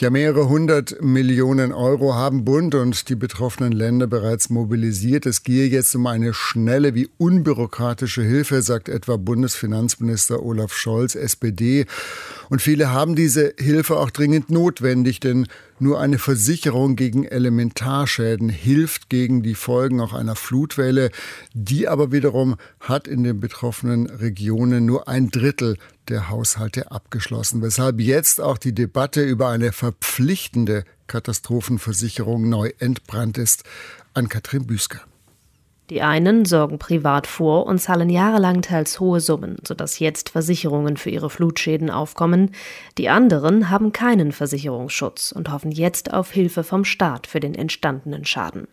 Ja, mehrere hundert Millionen Euro haben Bund und die betroffenen Länder bereits mobilisiert. Es gehe jetzt um eine schnelle wie unbürokratische Hilfe, sagt etwa Bundesfinanzminister Olaf Scholz, SPD. Und viele haben diese Hilfe auch dringend notwendig, denn nur eine Versicherung gegen Elementarschäden hilft gegen die Folgen auch einer Flutwelle. Die aber wiederum hat in den betroffenen Regionen nur ein Drittel der Haushalte abgeschlossen, weshalb jetzt auch die Debatte über eine verpflichtende Katastrophenversicherung neu entbrannt ist. An Katrin Büsker. Die einen sorgen privat vor und zahlen jahrelang teils hohe Summen, sodass jetzt Versicherungen für ihre Flutschäden aufkommen. Die anderen haben keinen Versicherungsschutz und hoffen jetzt auf Hilfe vom Staat für den entstandenen Schaden.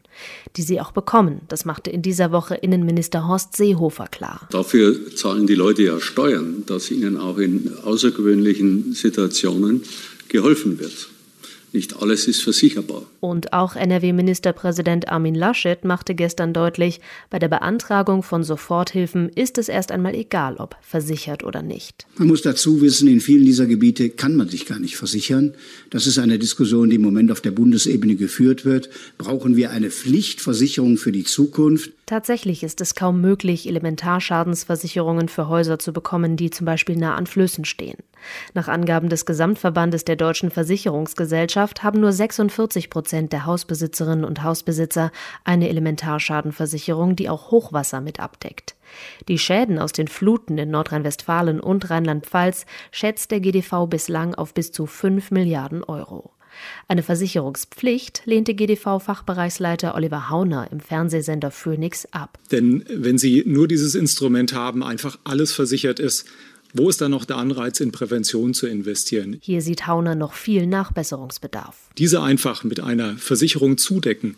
Die sie auch bekommen, das machte in dieser Woche Innenminister Horst Seehofer klar. Dafür zahlen die Leute ja Steuern, dass ihnen auch in außergewöhnlichen Situationen geholfen wird. Nicht alles ist versicherbar. Und auch NRW-Ministerpräsident Armin Laschet machte gestern deutlich, bei der Beantragung von Soforthilfen ist es erst einmal egal, ob versichert oder nicht. Man muss dazu wissen, in vielen dieser Gebiete kann man sich gar nicht versichern. Das ist eine Diskussion, die im Moment auf der Bundesebene geführt wird. Brauchen wir eine Pflichtversicherung für die Zukunft? Tatsächlich ist es kaum möglich, Elementarschadensversicherungen für Häuser zu bekommen, die zum Beispiel nah an Flüssen stehen. Nach Angaben des Gesamtverbandes der deutschen Versicherungsgesellschaft haben nur 46 Prozent der Hausbesitzerinnen und Hausbesitzer eine Elementarschadenversicherung, die auch Hochwasser mit abdeckt. Die Schäden aus den Fluten in Nordrhein-Westfalen und Rheinland-Pfalz schätzt der GDV bislang auf bis zu 5 Milliarden Euro. Eine Versicherungspflicht lehnte GDV-Fachbereichsleiter Oliver Hauner im Fernsehsender Phoenix ab. Denn wenn Sie nur dieses Instrument haben, einfach alles versichert ist, wo ist dann noch der Anreiz, in Prävention zu investieren? Hier sieht Hauner noch viel Nachbesserungsbedarf. Diese einfach mit einer Versicherung zudecken,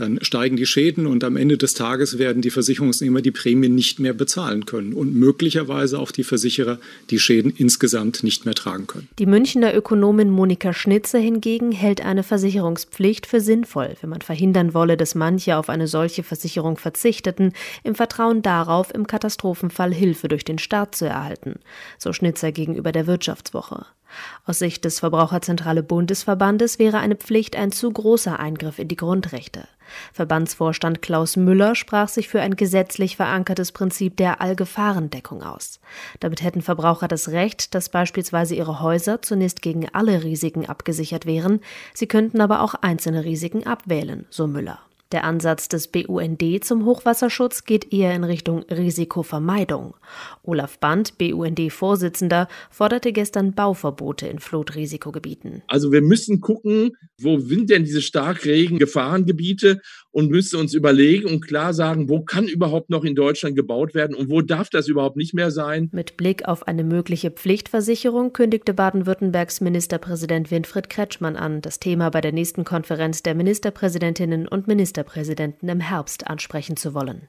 dann steigen die Schäden und am Ende des Tages werden die Versicherungsnehmer die Prämien nicht mehr bezahlen können und möglicherweise auch die Versicherer die Schäden insgesamt nicht mehr tragen können. Die Münchner Ökonomin Monika Schnitzer hingegen hält eine Versicherungspflicht für sinnvoll, wenn man verhindern wolle, dass manche auf eine solche Versicherung verzichteten, im Vertrauen darauf, im Katastrophenfall Hilfe durch den Staat zu erhalten, so Schnitzer gegenüber der Wirtschaftswoche. Aus Sicht des Verbraucherzentrale Bundesverbandes wäre eine Pflicht ein zu großer Eingriff in die Grundrechte. Verbandsvorstand Klaus Müller sprach sich für ein gesetzlich verankertes Prinzip der Allgefahrendeckung aus. Damit hätten Verbraucher das Recht, dass beispielsweise ihre Häuser zunächst gegen alle Risiken abgesichert wären, sie könnten aber auch einzelne Risiken abwählen, so Müller. Der Ansatz des BUND zum Hochwasserschutz geht eher in Richtung Risikovermeidung. Olaf Band, BUND-Vorsitzender, forderte gestern Bauverbote in Flutrisikogebieten. Also wir müssen gucken, wo sind denn diese Starkregen-Gefahrengebiete und müssen uns überlegen und klar sagen, wo kann überhaupt noch in Deutschland gebaut werden und wo darf das überhaupt nicht mehr sein. Mit Blick auf eine mögliche Pflichtversicherung kündigte Baden-Württembergs Ministerpräsident Winfried Kretschmann an, das Thema bei der nächsten Konferenz der Ministerpräsidentinnen und Minister Ministerpräsidenten im Herbst ansprechen zu wollen.